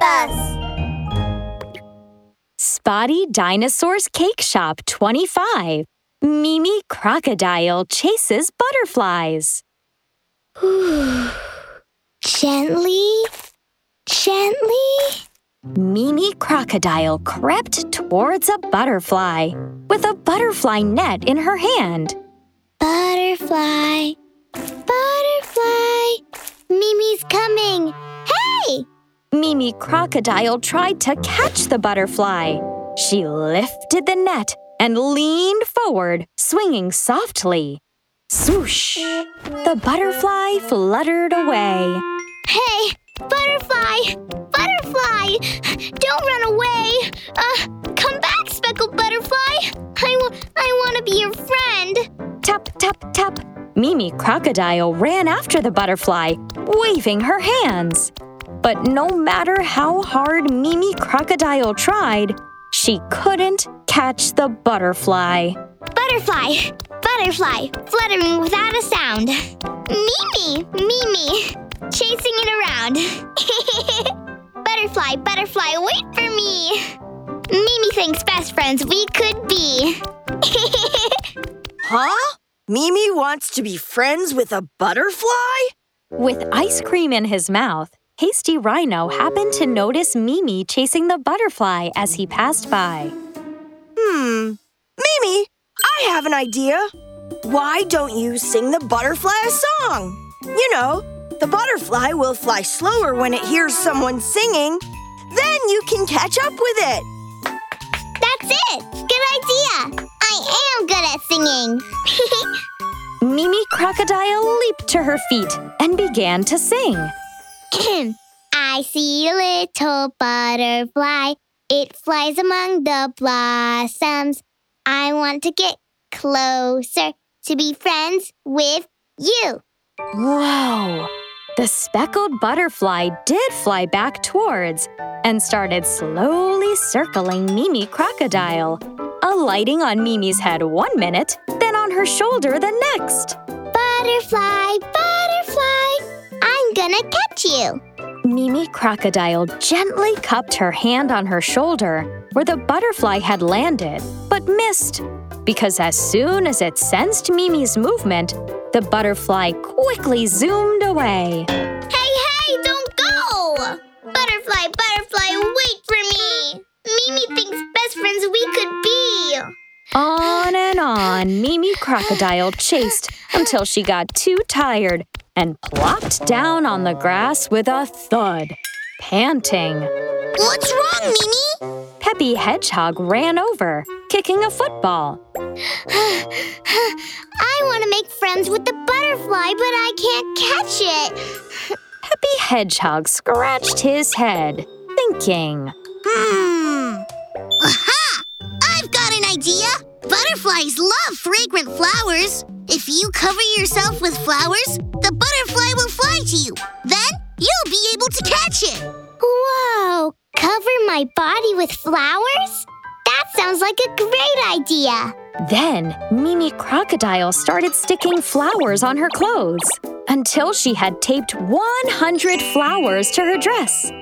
BabyBus! Spotty Dinosaur's Cake Shop 25. Mimi Crocodile chases butterflies. Gently, gently. Mimi Crocodile crept towards a butterfly with a butterfly net in her hand. Butterfly, butterfly. Mimi's coming. Hey! Mimi Crocodile tried to catch the butterfly. She lifted the net and leaned forward, swinging softly. Swoosh! The butterfly fluttered away. Hey, butterfly! Butterfly! Don't run away! Uh, come back, speckled butterfly! I, w- I want to be your friend! Tap, tap, tap. Mimi Crocodile ran after the butterfly, waving her hands. But no matter how hard Mimi Crocodile tried, she couldn't catch the butterfly. Butterfly! Butterfly! Fluttering without a sound. Mimi! Mimi! Chasing it around. butterfly! Butterfly! Wait for me! Mimi thinks best friends we could be. Huh? Mimi wants to be friends with a butterfly? With ice cream in his mouth, Hasty Rhino happened to notice Mimi chasing the butterfly as he passed by. Hmm. Mimi, I have an idea. Why don't you sing the butterfly a song? You know, the butterfly will fly slower when it hears someone singing. Then you can catch up with it. That's it! Good idea! I am good at singing. Mimi Crocodile leaped to her feet and began to sing. I see a little butterfly. It flies among the blossoms. I want to get closer to be friends with you. Whoa! The speckled butterfly did fly back towards and started slowly circling Mimi Crocodile, alighting on Mimi's head one minute, then on her shoulder the next. Butterfly, butterfly, gonna catch you. Mimi Crocodile gently cupped her hand on her shoulder where the butterfly had landed, but missed. Because as soon as it sensed Mimi's movement, the butterfly quickly zoomed away. Hey, hey, don't go! Butterfly, butterfly, wait for me. Mimi thinks best friends we could be. On and on, Mimi Crocodile chased until she got too tired and plopped down on the grass with a thud, panting. What's wrong, Mimi? Peppy Hedgehog ran over, kicking a football. I want to make friends with the butterfly, but I can't catch it. Peppy Hedgehog scratched his head, thinking. Hmm. Aha! I've got an idea. Butterflies love fragrant flowers. If you cover yourself with flowers, to you. Then you'll be able to catch it. Whoa! Cover my body with flowers? That sounds like a great idea. Then Mimi Crocodile started sticking flowers on her clothes until she had taped 100 flowers to her dress.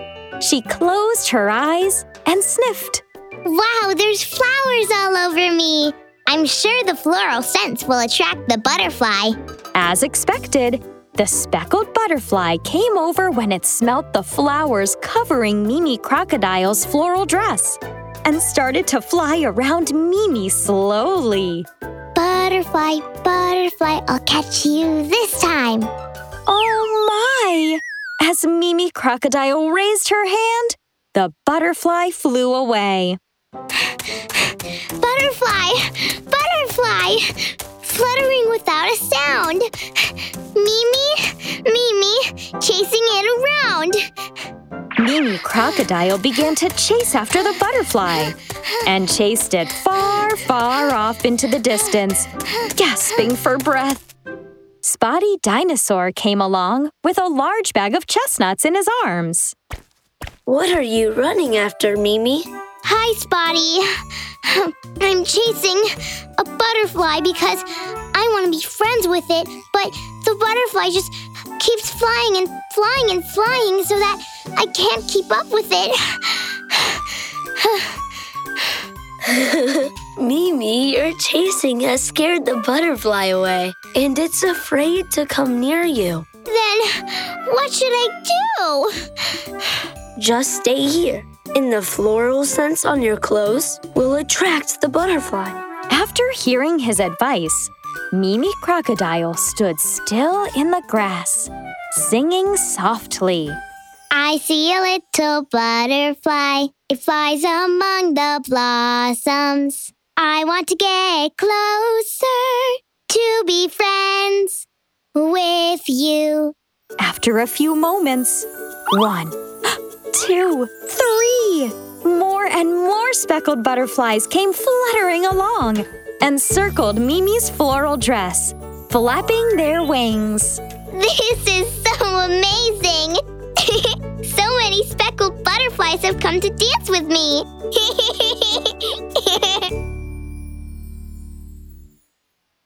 She closed her eyes and sniffed. Wow, there's flowers all over me. I'm sure the floral scents will attract the butterfly. As expected, the speckled butterfly came over when it smelt the flowers covering Mimi Crocodile's floral dress and started to fly around Mimi slowly. Butterfly, butterfly, I'll catch you this time. Oh my! As Mimi Crocodile raised her hand, the butterfly flew away. Butterfly, butterfly, fluttering without a sound. Mimi Crocodile began to chase after the butterfly and chased it far, far off into the distance, gasping for breath. Spotty Dinosaur came along with a large bag of chestnuts in his arms. What are you running after, Mimi? Hi, Spotty. I'm chasing a butterfly because I want to be friends with it, but the butterfly just keeps flying and flying and flying so that I can't keep up with it. Mimi, your chasing has scared the butterfly away, and it's afraid to come near you. Then, what should I do? Just stay here, and the floral scents on your clothes will attract the butterfly. After hearing his advice, Mimi Crocodile stood still in the grass, singing softly. I see a little butterfly. It flies among the blossoms. I want to get closer to be friends with you. After a few moments, one, two, three. More and more speckled butterflies came fluttering along and circled Mimi's floral dress, flapping their wings. This is so amazing! so many speckled butterflies have come to dance with me!